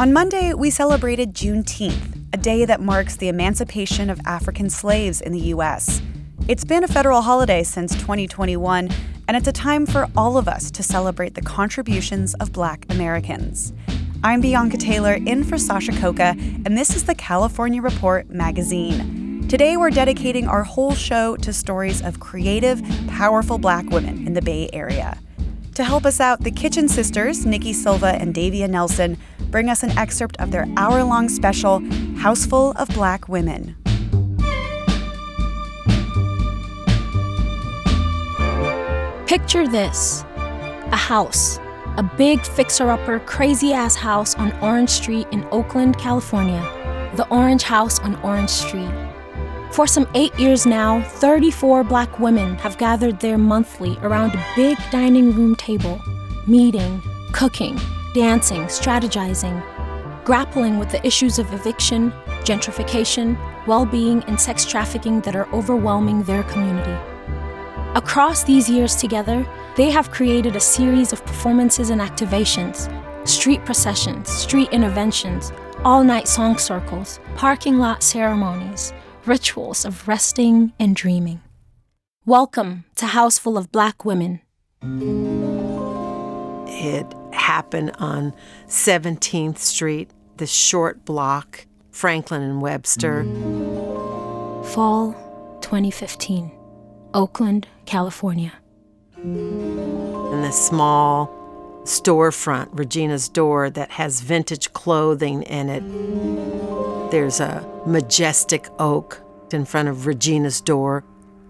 On Monday, we celebrated Juneteenth, a day that marks the emancipation of African slaves in the U.S. It's been a federal holiday since 2021, and it's a time for all of us to celebrate the contributions of Black Americans. I'm Bianca Taylor, in for Sasha Khokha, and this is the California Report magazine. Today, we're dedicating our whole show to stories of creative, powerful Black women in the Bay Area. To help us out, the Kitchen Sisters, Nikki Silva and Davia Nelson, bring us an excerpt of their hour long special, Houseful of Black Women. Picture this a house, a big fixer upper, crazy ass house on Orange Street in Oakland, California. The Orange House on Orange Street. For some eight years now, 34 black women have gathered there monthly around a big dining room table, meeting, cooking, dancing, strategizing, grappling with the issues of eviction, gentrification, well being, and sex trafficking that are overwhelming their community. Across these years together, they have created a series of performances and activations street processions, street interventions, all night song circles, parking lot ceremonies, rituals of resting and dreaming. Welcome to House Full of Black Women. It happened on 17th Street, the short block, Franklin and Webster. Fall 2015, Oakland, California. In this small storefront, Regina's door, that has vintage clothing in it. There's a majestic oak in front of Regina's door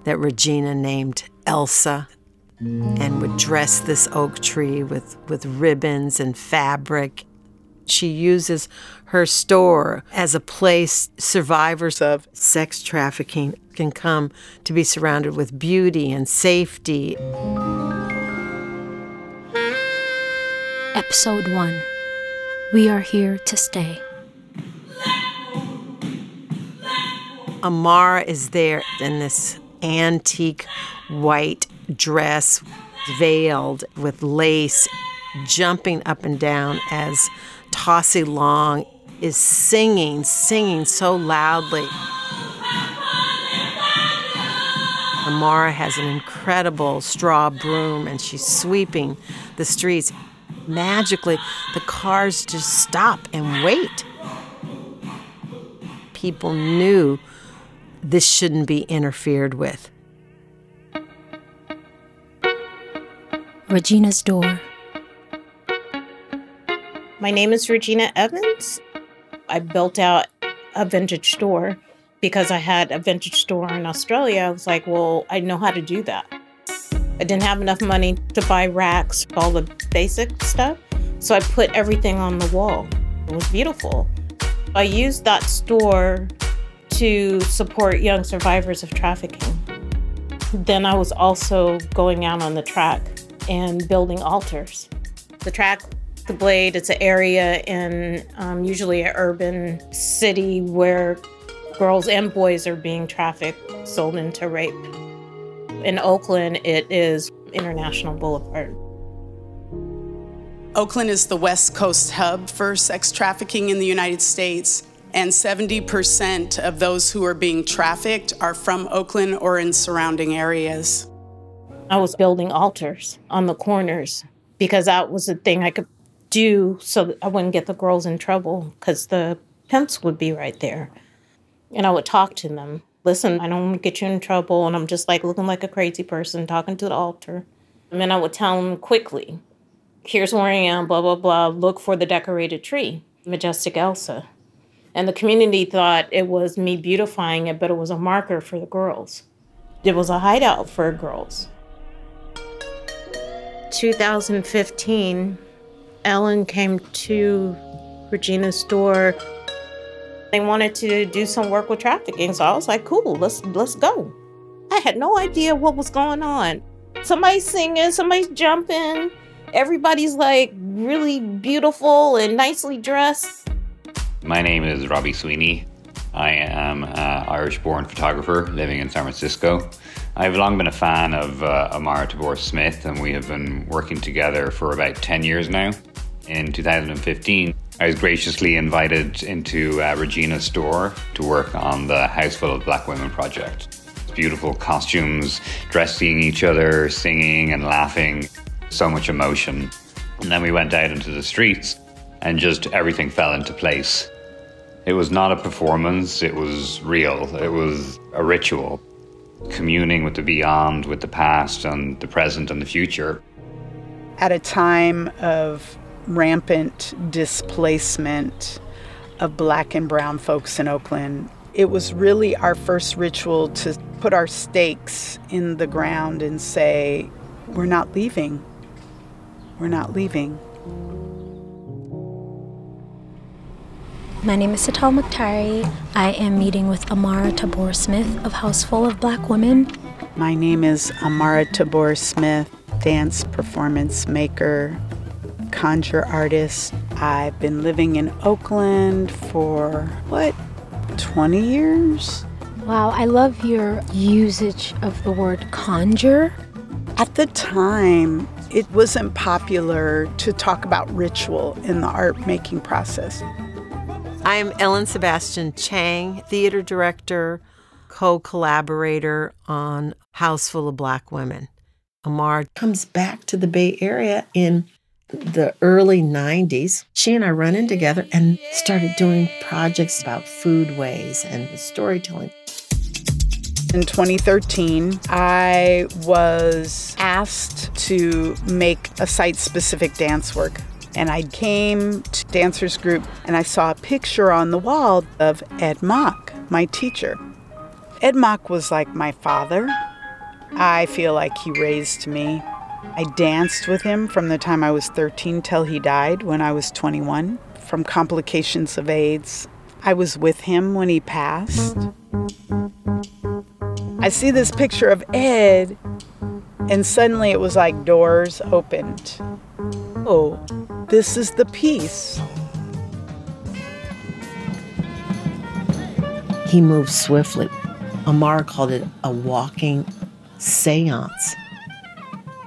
that Regina named Elsa and would dress this oak tree with, with ribbons and fabric. She uses her store as a place survivors of sex trafficking can come to be surrounded with beauty and safety. Episode 1 We Are Here to Stay. Amara is there in this antique white dress, veiled with lace, jumping up and down as Tossie Long is singing, singing so loudly. Amara has an incredible straw broom and she's sweeping the streets. Magically, the cars just stop and wait. People knew this shouldn't be interfered with. Regina's door. My name is Regina Evans. I built out a vintage store because I had a vintage store in Australia. I was like, well, I know how to do that. I didn't have enough money to buy racks, all the basic stuff. So I put everything on the wall. It was beautiful. I used that store to support young survivors of trafficking. Then I was also going out on the track and building altars. The track, the Blade, it's an area in um, usually an urban city where girls and boys are being trafficked, sold into rape. In Oakland, it is International Boulevard. Oakland is the West Coast hub for sex trafficking in the United States, and 70% of those who are being trafficked are from Oakland or in surrounding areas. I was building altars on the corners because that was the thing I could do so that I wouldn't get the girls in trouble because the pimps would be right there. And I would talk to them. Listen, I don't want to get you in trouble. And I'm just like looking like a crazy person talking to the altar. And then I would tell them quickly, here's where I am, blah, blah, blah. Look for the decorated tree, Majestic Elsa. And the community thought it was me beautifying it, but it was a marker for the girls. It was a hideout for girls. 2015, Ellen came to Regina's store. They wanted to do some work with trafficking, so I was like, "Cool, let's let's go." I had no idea what was going on. Somebody's singing, somebody's jumping. Everybody's like really beautiful and nicely dressed. My name is Robbie Sweeney. I am uh, an Irish born photographer living in San Francisco. I've long been a fan of uh, Amara Tabor Smith, and we have been working together for about 10 years now. In 2015, I was graciously invited into uh, Regina's store to work on the House Full of Black Women project. Beautiful costumes, dressing each other, singing and laughing, so much emotion. And then we went out into the streets and just everything fell into place. It was not a performance, it was real, it was a ritual, communing with the beyond, with the past and the present and the future. At a time of rampant displacement of black and brown folks in Oakland, it was really our first ritual to put our stakes in the ground and say, We're not leaving. We're not leaving. My name is Sital Mukhtari. I am meeting with Amara Tabor Smith of House Full of Black Women. My name is Amara Tabor Smith, dance performance maker, conjure artist. I've been living in Oakland for what, 20 years? Wow, I love your usage of the word conjure. At the time, it wasn't popular to talk about ritual in the art making process. I'm Ellen Sebastian Chang, theater director, co collaborator on House Full of Black Women. Amar comes back to the Bay Area in the early 90s. She and I run in together and started doing projects about foodways and storytelling. In 2013, I was asked to make a site specific dance work and I came to dancers group and I saw a picture on the wall of Ed Mock, my teacher. Ed Mock was like my father. I feel like he raised me. I danced with him from the time I was 13 till he died when I was 21 from complications of AIDS. I was with him when he passed. I see this picture of Ed, and suddenly it was like doors opened. Oh, this is the piece. He moved swiftly. Amar called it a walking seance,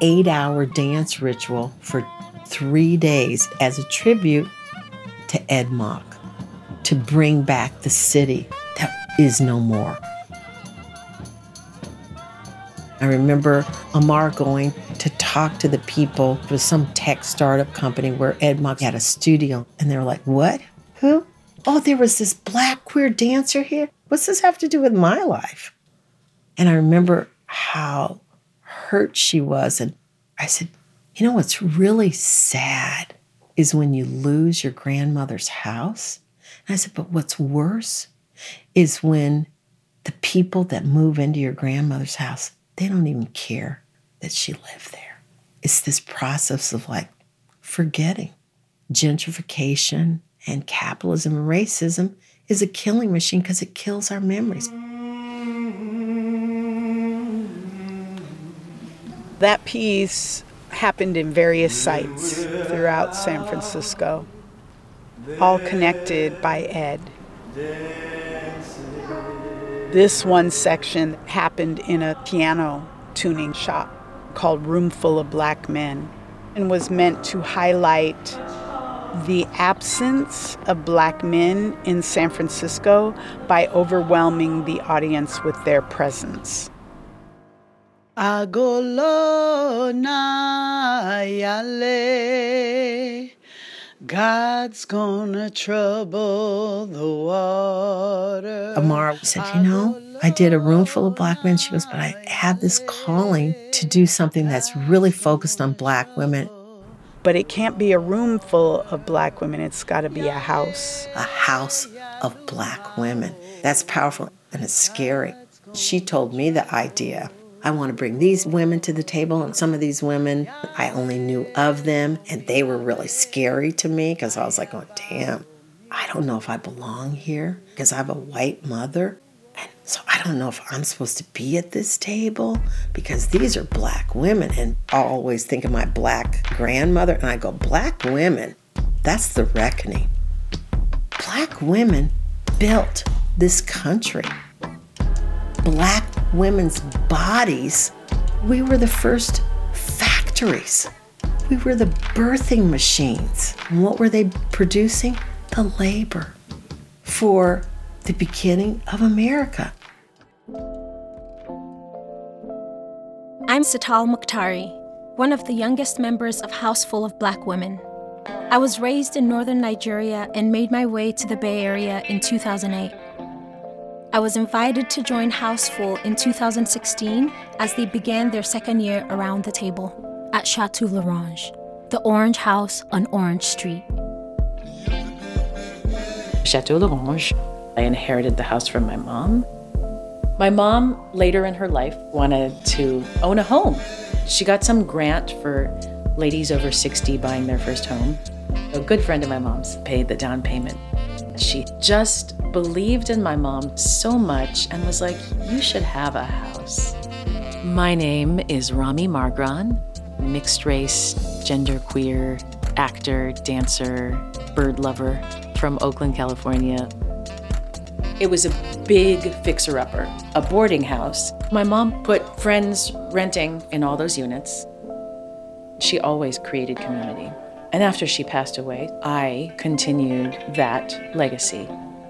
eight hour dance ritual for three days as a tribute to Ed Mock to bring back the city that is no more. I remember Amar going to talk to the people. It was some tech startup company where Ed Mock had a studio, and they were like, What? Who? Oh, there was this black queer dancer here. What's this have to do with my life? And I remember how hurt she was. And I said, You know what's really sad is when you lose your grandmother's house. And I said, But what's worse is when the people that move into your grandmother's house they don't even care that she lived there. It's this process of like forgetting. Gentrification and capitalism and racism is a killing machine because it kills our memories. That piece happened in various sites throughout San Francisco, all connected by Ed. This one section happened in a piano tuning shop called Room Full of Black Men and was meant to highlight the absence of black men in San Francisco by overwhelming the audience with their presence. Agolo na yale God's gonna trouble the water. Amara said, You know, I did a room full of black men. She goes, But I have this calling to do something that's really focused on black women. But it can't be a room full of black women, it's gotta be a house. A house of black women. That's powerful and it's scary. She told me the idea. I want to bring these women to the table, and some of these women, I only knew of them, and they were really scary to me because I was like, oh, damn, I don't know if I belong here because I have a white mother. So I don't know if I'm supposed to be at this table because these are black women. And I always think of my black grandmother, and I go, black women, that's the reckoning. Black women built this country black women's bodies, we were the first factories. We were the birthing machines. And what were they producing? The labor for the beginning of America. I'm Sital Mukhtari, one of the youngest members of House Full of Black Women. I was raised in northern Nigeria and made my way to the Bay Area in 2008. I was invited to join Houseful in 2016 as they began their second year around the table at Chateau L'Orange, the Orange House on Orange Street. Chateau L'Orange, I inherited the house from my mom. My mom, later in her life, wanted to own a home. She got some grant for ladies over 60 buying their first home. A good friend of my mom's paid the down payment. She just believed in my mom so much and was like, You should have a house. My name is Rami Margron, mixed race, genderqueer, actor, dancer, bird lover from Oakland, California. It was a big fixer upper, a boarding house. My mom put friends renting in all those units. She always created community. And after she passed away, I continued that legacy.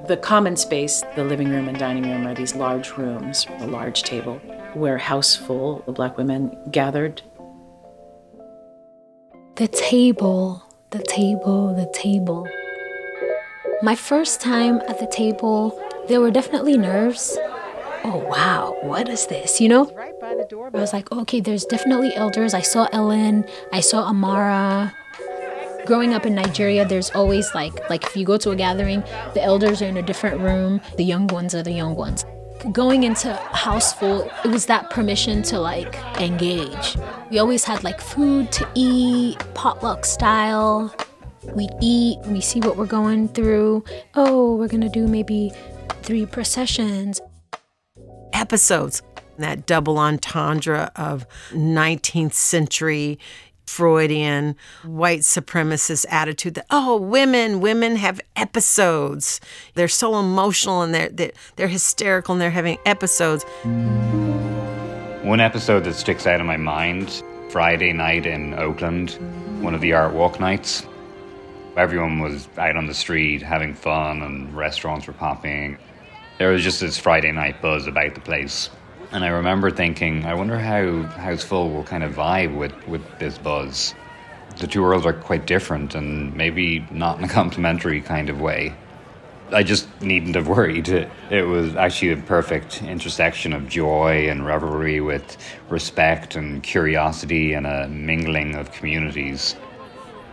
The common space, the living room and dining room, are these large rooms, a large table, where house full of black women gathered. The table, the table, the table. My first time at the table, there were definitely nerves. Oh wow, what is this? You know? I was like, okay, there's definitely elders. I saw Ellen, I saw Amara, growing up in Nigeria, there's always like like if you go to a gathering, the elders are in a different room, the young ones are the young ones. Going into Houseful, it was that permission to like engage. We always had like food to eat, potluck style. We eat, we see what we're going through. Oh, we're gonna do maybe three processions. Episodes that double entendre of 19th century Freudian white supremacist attitude that oh women women have episodes. They're so emotional and they're they're, they're hysterical and they're having episodes. One episode that sticks out in my mind Friday night in Oakland one of the art walk nights everyone was out on the street having fun and restaurants were popping there was just this Friday night buzz about the place and I remember thinking, I wonder how Houseful will kind of vibe with, with this buzz. The two worlds are quite different and maybe not in a complimentary kind of way. I just needn't have worried. It was actually a perfect intersection of joy and revelry with respect and curiosity and a mingling of communities.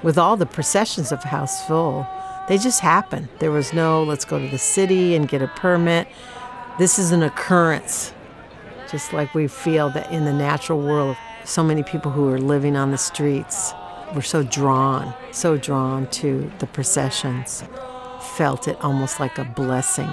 With all the processions of House Full, they just happened. There was no, let's go to the city and get a permit. This is an occurrence just like we feel that in the natural world, so many people who are living on the streets were so drawn, so drawn to the processions, felt it almost like a blessing.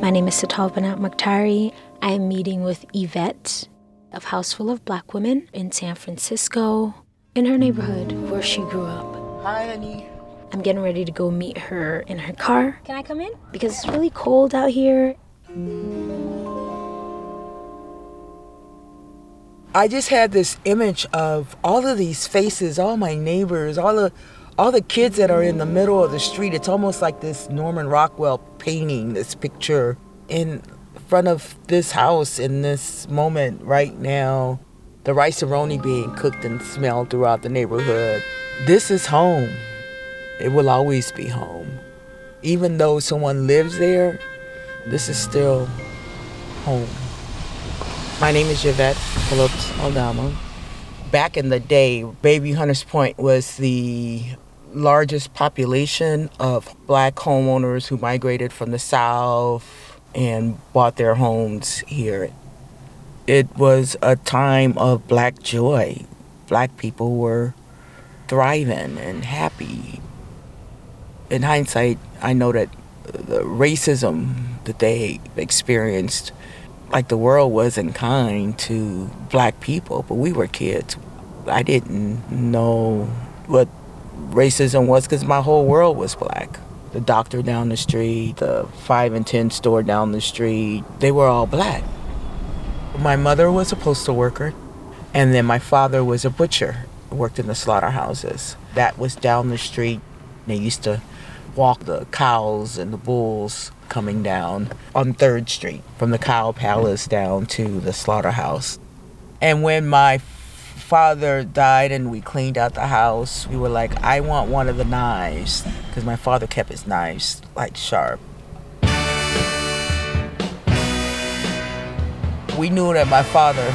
My name is Sital Banat Mukhtari. I am meeting with Yvette of House Full of Black Women in San Francisco, in her neighborhood where she grew up. Hi, honey. I'm getting ready to go meet her in her car. Can I come in? Because it's really cold out here. I just had this image of all of these faces, all my neighbors, all the all the kids that are in the middle of the street. It's almost like this Norman Rockwell painting, this picture in front of this house in this moment right now. the Rice-A-Roni being cooked and smelled throughout the neighborhood. This is home. It will always be home. Even though someone lives there, this is still home. My name is Yvette Phillips Aldama. Back in the day, Bayview Hunters Point was the largest population of black homeowners who migrated from the South and bought their homes here. It was a time of black joy. Black people were thriving and happy. In hindsight, I know that the racism that they experienced, like the world wasn't kind to black people, but we were kids. I didn't know what racism was because my whole world was black. The doctor down the street, the 5 and 10 store down the street, they were all black. My mother was a postal worker, and then my father was a butcher, worked in the slaughterhouses. That was down the street. They used to walk the cows and the bulls coming down on 3rd Street from the cow palace down to the slaughterhouse. And when my father died and we cleaned out the house, we were like, I want one of the knives because my father kept his knives like sharp. We knew that my father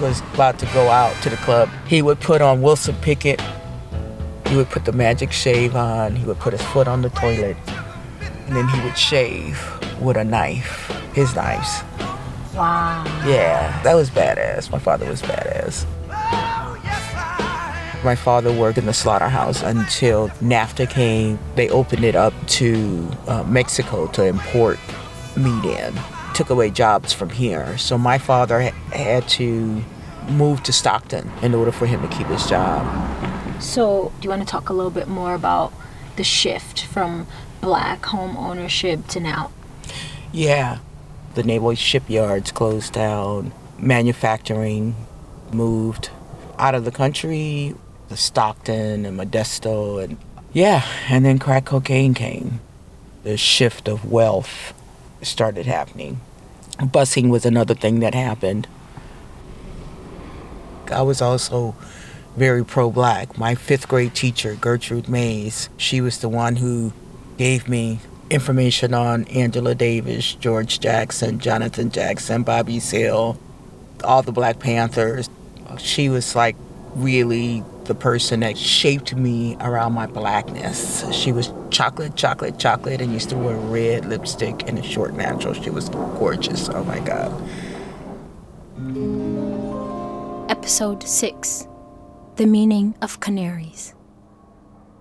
was about to go out to the club. He would put on Wilson Pickett. He would put the magic shave on. He would put his foot on the toilet. And then he would shave with a knife, his knives. Wow. Yeah, that was badass. My father was badass. My father worked in the slaughterhouse until NAFTA came. They opened it up to uh, Mexico to import meat in. Took away jobs from here. So my father ha- had to move to Stockton in order for him to keep his job. So, do you want to talk a little bit more about the shift from black home ownership to now? Yeah. The naval shipyards closed down. Manufacturing moved out of the country. The Stockton and Modesto and yeah, and then crack cocaine came. The shift of wealth started happening. Busing was another thing that happened. I was also very pro black. My fifth grade teacher, Gertrude Mays, she was the one who gave me information on Angela Davis, George Jackson, Jonathan Jackson, Bobby Seale, all the Black Panthers. She was like really the person that shaped me around my blackness. She was chocolate, chocolate, chocolate, and used to wear red lipstick and a short mantle. She was gorgeous. Oh my God. Episode 6 The Meaning of Canaries.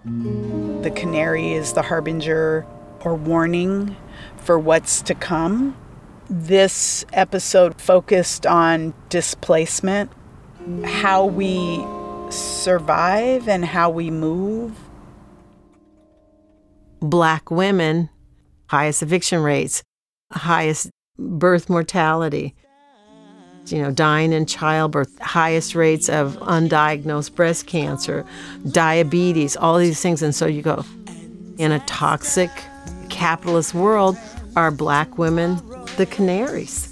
The canary is the harbinger or warning for what's to come. This episode focused on displacement, how we survive and how we move. Black women, highest eviction rates, highest birth mortality, you know, dying in childbirth, highest rates of undiagnosed breast cancer, diabetes, all these things. And so you go, in a toxic capitalist world, are black women the canaries?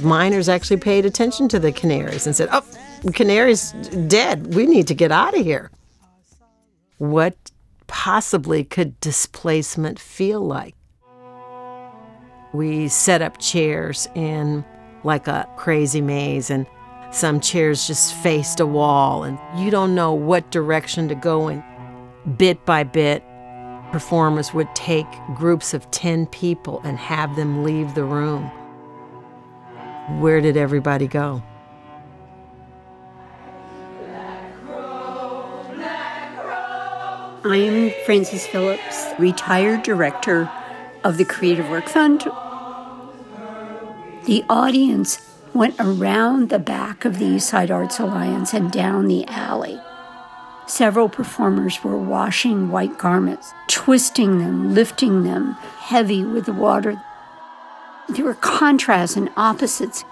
Miners actually paid attention to the canaries and said, oh, canaries dead. We need to get out of here. What possibly could displacement feel like? We set up chairs in like a crazy maze, and some chairs just faced a wall, and you don't know what direction to go in. Bit by bit, performers would take groups of 10 people and have them leave the room. Where did everybody go? I am Frances Phillips, retired director of the Creative Work Fund. The audience went around the back of the East Side Arts Alliance and down the alley. Several performers were washing white garments, twisting them, lifting them, heavy with the water. There were contrasts and opposites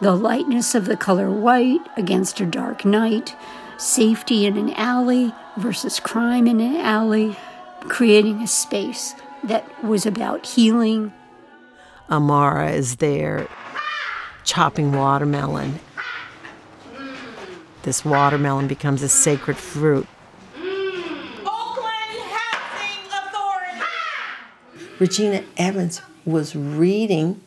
the lightness of the color white against a dark night, safety in an alley versus crime in an alley, creating a space that was about healing. Amara is there chopping watermelon. this watermelon becomes a sacred fruit. Oakland Housing Authority. Regina Evans was reading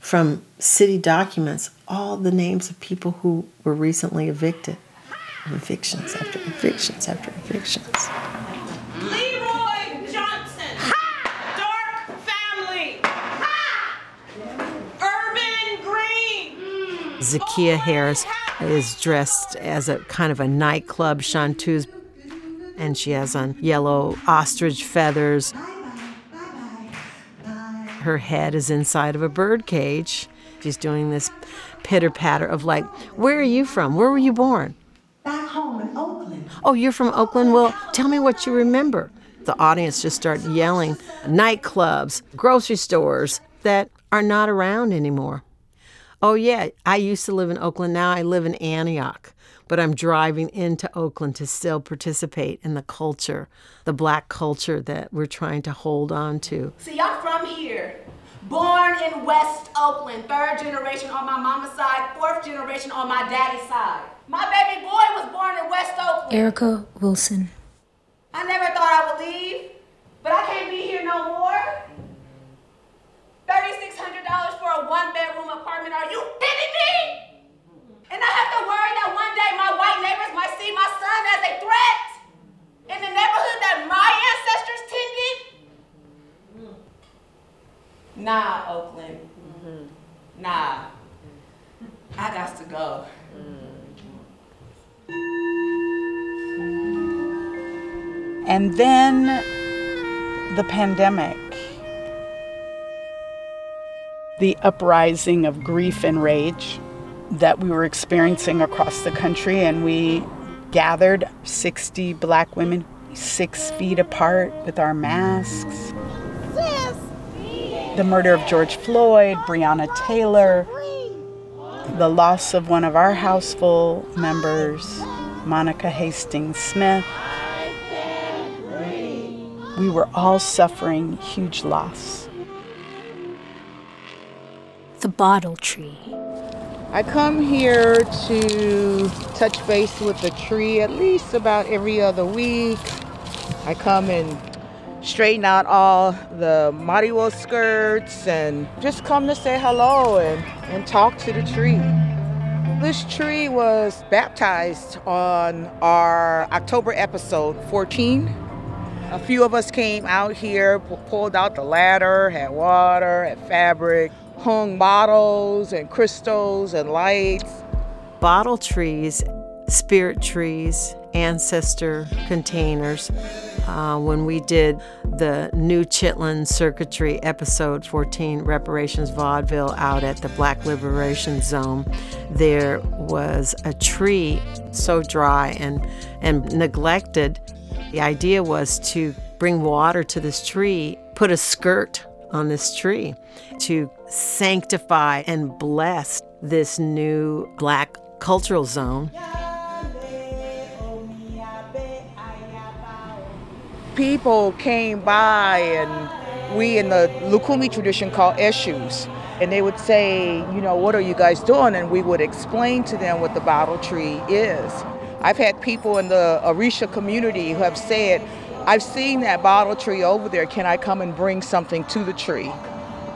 from city documents all the names of people who were recently evicted. Evictions after evictions after evictions. Leroy Johnson. Dark family. Urban Green. Hmm. Zakiya Harris is dressed as a kind of a nightclub chanteuse, and she has on yellow ostrich feathers. Her head is inside of a bird cage. She's doing this pitter patter of like, Where are you from? Where were you born? Back home in Oakland. Oh, you're from Oakland? Well, tell me what you remember. The audience just started yelling nightclubs, grocery stores that are not around anymore. Oh, yeah, I used to live in Oakland. Now I live in Antioch, but I'm driving into Oakland to still participate in the culture, the black culture that we're trying to hold on to. See, I'm from here. Born in West Oakland, third generation on my mama's side, fourth generation on my daddy's side. My baby boy was born in West Oakland. Erica Wilson. I never thought I would leave, but I can't be here no more. $3,600 for a one bedroom apartment. Are you kidding me? And I have to worry that one day my white neighbors might see my son as a threat in the neighborhood that my ancestors tended. Nah, Oakland. Mm-hmm. Nah. Mm-hmm. I got to go. Mm-hmm. And then the pandemic, the uprising of grief and rage that we were experiencing across the country, and we gathered 60 black women six feet apart with our masks. The murder of George Floyd, Breonna Taylor, the loss of one of our houseful members, Monica Hastings Smith. We were all suffering huge loss. The Bottle Tree. I come here to touch base with the tree at least about every other week. I come and straighten out all the mariwo skirts and just come to say hello and, and talk to the tree. This tree was baptized on our October episode 14. A few of us came out here, pu- pulled out the ladder, had water, had fabric, hung bottles and crystals and lights. Bottle trees, spirit trees, ancestor containers. Uh, when we did the New Chitlin Circuitry episode 14, Reparations Vaudeville, out at the Black Liberation Zone, there was a tree so dry and, and neglected. The idea was to bring water to this tree, put a skirt on this tree to sanctify and bless this new black cultural zone. People came by and we in the Lukumi tradition call issues. and they would say, you know, what are you guys doing? And we would explain to them what the bottle tree is. I've had people in the Orisha community who have said, I've seen that bottle tree over there. Can I come and bring something to the tree?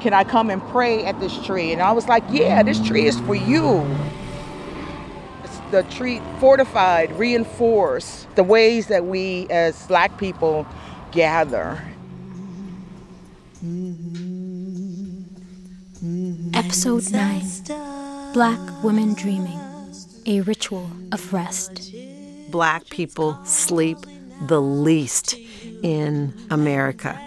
Can I come and pray at this tree? And I was like, yeah, this tree is for you. It's the tree fortified, reinforced the ways that we as black people gather. Episode 9 Black Women Dreaming A Ritual of Rest. Black people sleep the least in America.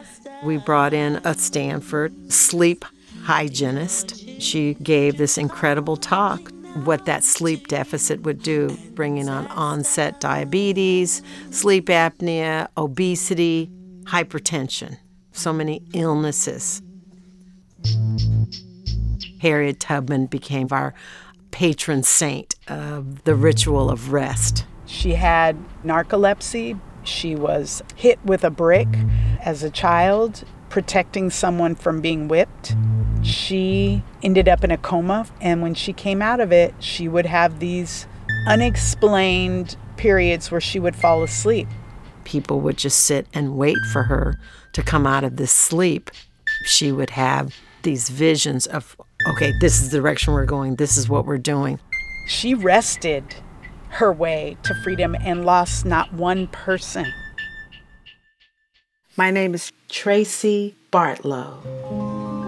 We brought in a Stanford sleep hygienist. She gave this incredible talk what that sleep deficit would do, bringing on onset diabetes, sleep apnea, obesity, hypertension, so many illnesses. Harriet Tubman became our patron saint of the ritual of rest. She had narcolepsy. She was hit with a brick as a child, protecting someone from being whipped. She ended up in a coma, and when she came out of it, she would have these unexplained periods where she would fall asleep. People would just sit and wait for her to come out of this sleep. She would have these visions of, okay, this is the direction we're going, this is what we're doing. She rested her way to freedom and lost not one person. My name is Tracy Bartlow,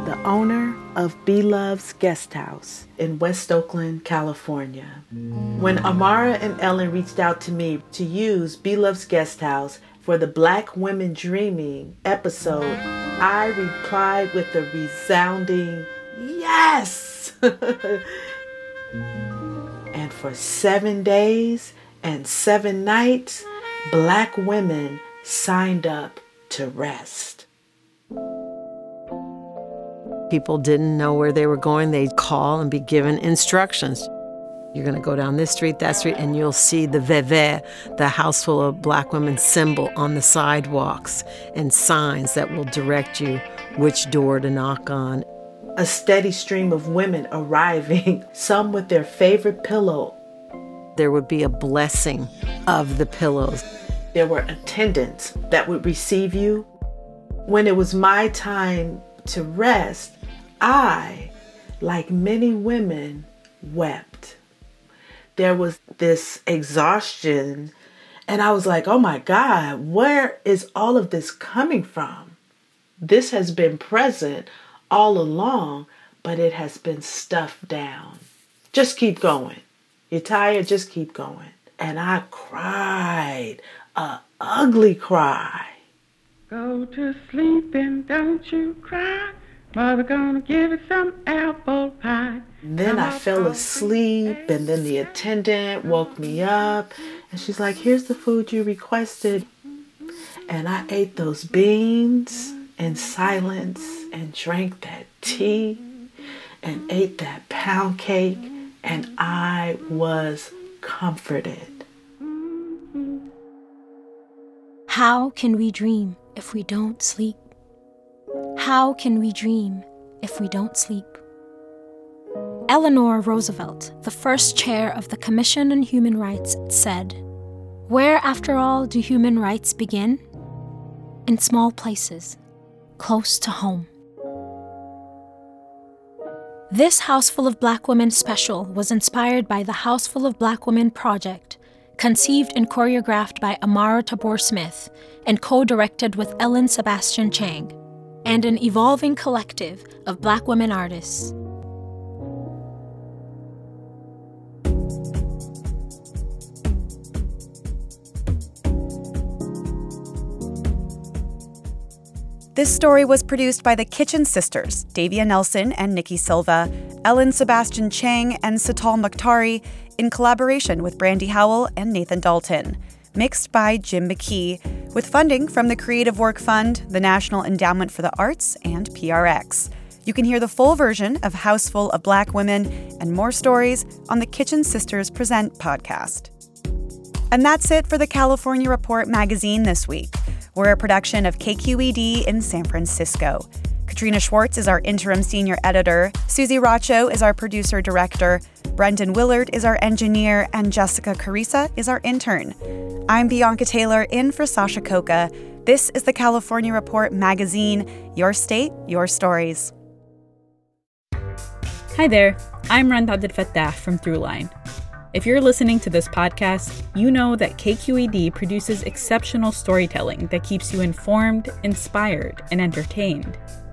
the owner of Belove's Guest House in West Oakland, California. When Amara and Ellen reached out to me to use Belove's Guest House for the Black Women Dreaming episode, I replied with a resounding yes. and for seven days and seven nights, black women signed up to rest. People didn't know where they were going. They'd call and be given instructions. You're going to go down this street, that street, and you'll see the veve, the house full of black women symbol on the sidewalks and signs that will direct you which door to knock on. A steady stream of women arriving, some with their favorite pillow. There would be a blessing of the pillows. There were attendants that would receive you. When it was my time to rest, I, like many women, wept. There was this exhaustion, and I was like, oh my God, where is all of this coming from? This has been present all along, but it has been stuffed down. Just keep going. You're tired, just keep going. And I cried a ugly cry. Go to sleep and don't you cry. Mother gonna give you some apple pie. Then I fell asleep, and then the attendant woke me up, and she's like, Here's the food you requested. And I ate those beans in silence and drank that tea and ate that pound cake, and I was comforted. How can we dream if we don't sleep? How can we dream if we don't sleep? Eleanor Roosevelt, the first chair of the Commission on Human Rights, said, Where, after all, do human rights begin? In small places, close to home. This Houseful of Black Women special was inspired by the Houseful of Black Women project, conceived and choreographed by Amara Tabor Smith and co directed with Ellen Sebastian Chang, and an evolving collective of Black women artists. This story was produced by the Kitchen Sisters, Davia Nelson and Nikki Silva, Ellen Sebastian Chang, and Sital Mukhtari, in collaboration with Brandy Howell and Nathan Dalton. Mixed by Jim McKee, with funding from the Creative Work Fund, the National Endowment for the Arts, and PRX. You can hear the full version of House Full of Black Women and more stories on the Kitchen Sisters Present podcast. And that's it for the California Report magazine this week. We're a production of KQED in San Francisco. Katrina Schwartz is our interim senior editor. Susie Racho is our producer director. Brendan Willard is our engineer. And Jessica Carissa is our intern. I'm Bianca Taylor in for Sasha Khokha. This is the California Report magazine. Your state, your stories. Hi there. I'm Rund Abdelfatah from Throughline. If you're listening to this podcast, you know that KQED produces exceptional storytelling that keeps you informed, inspired, and entertained.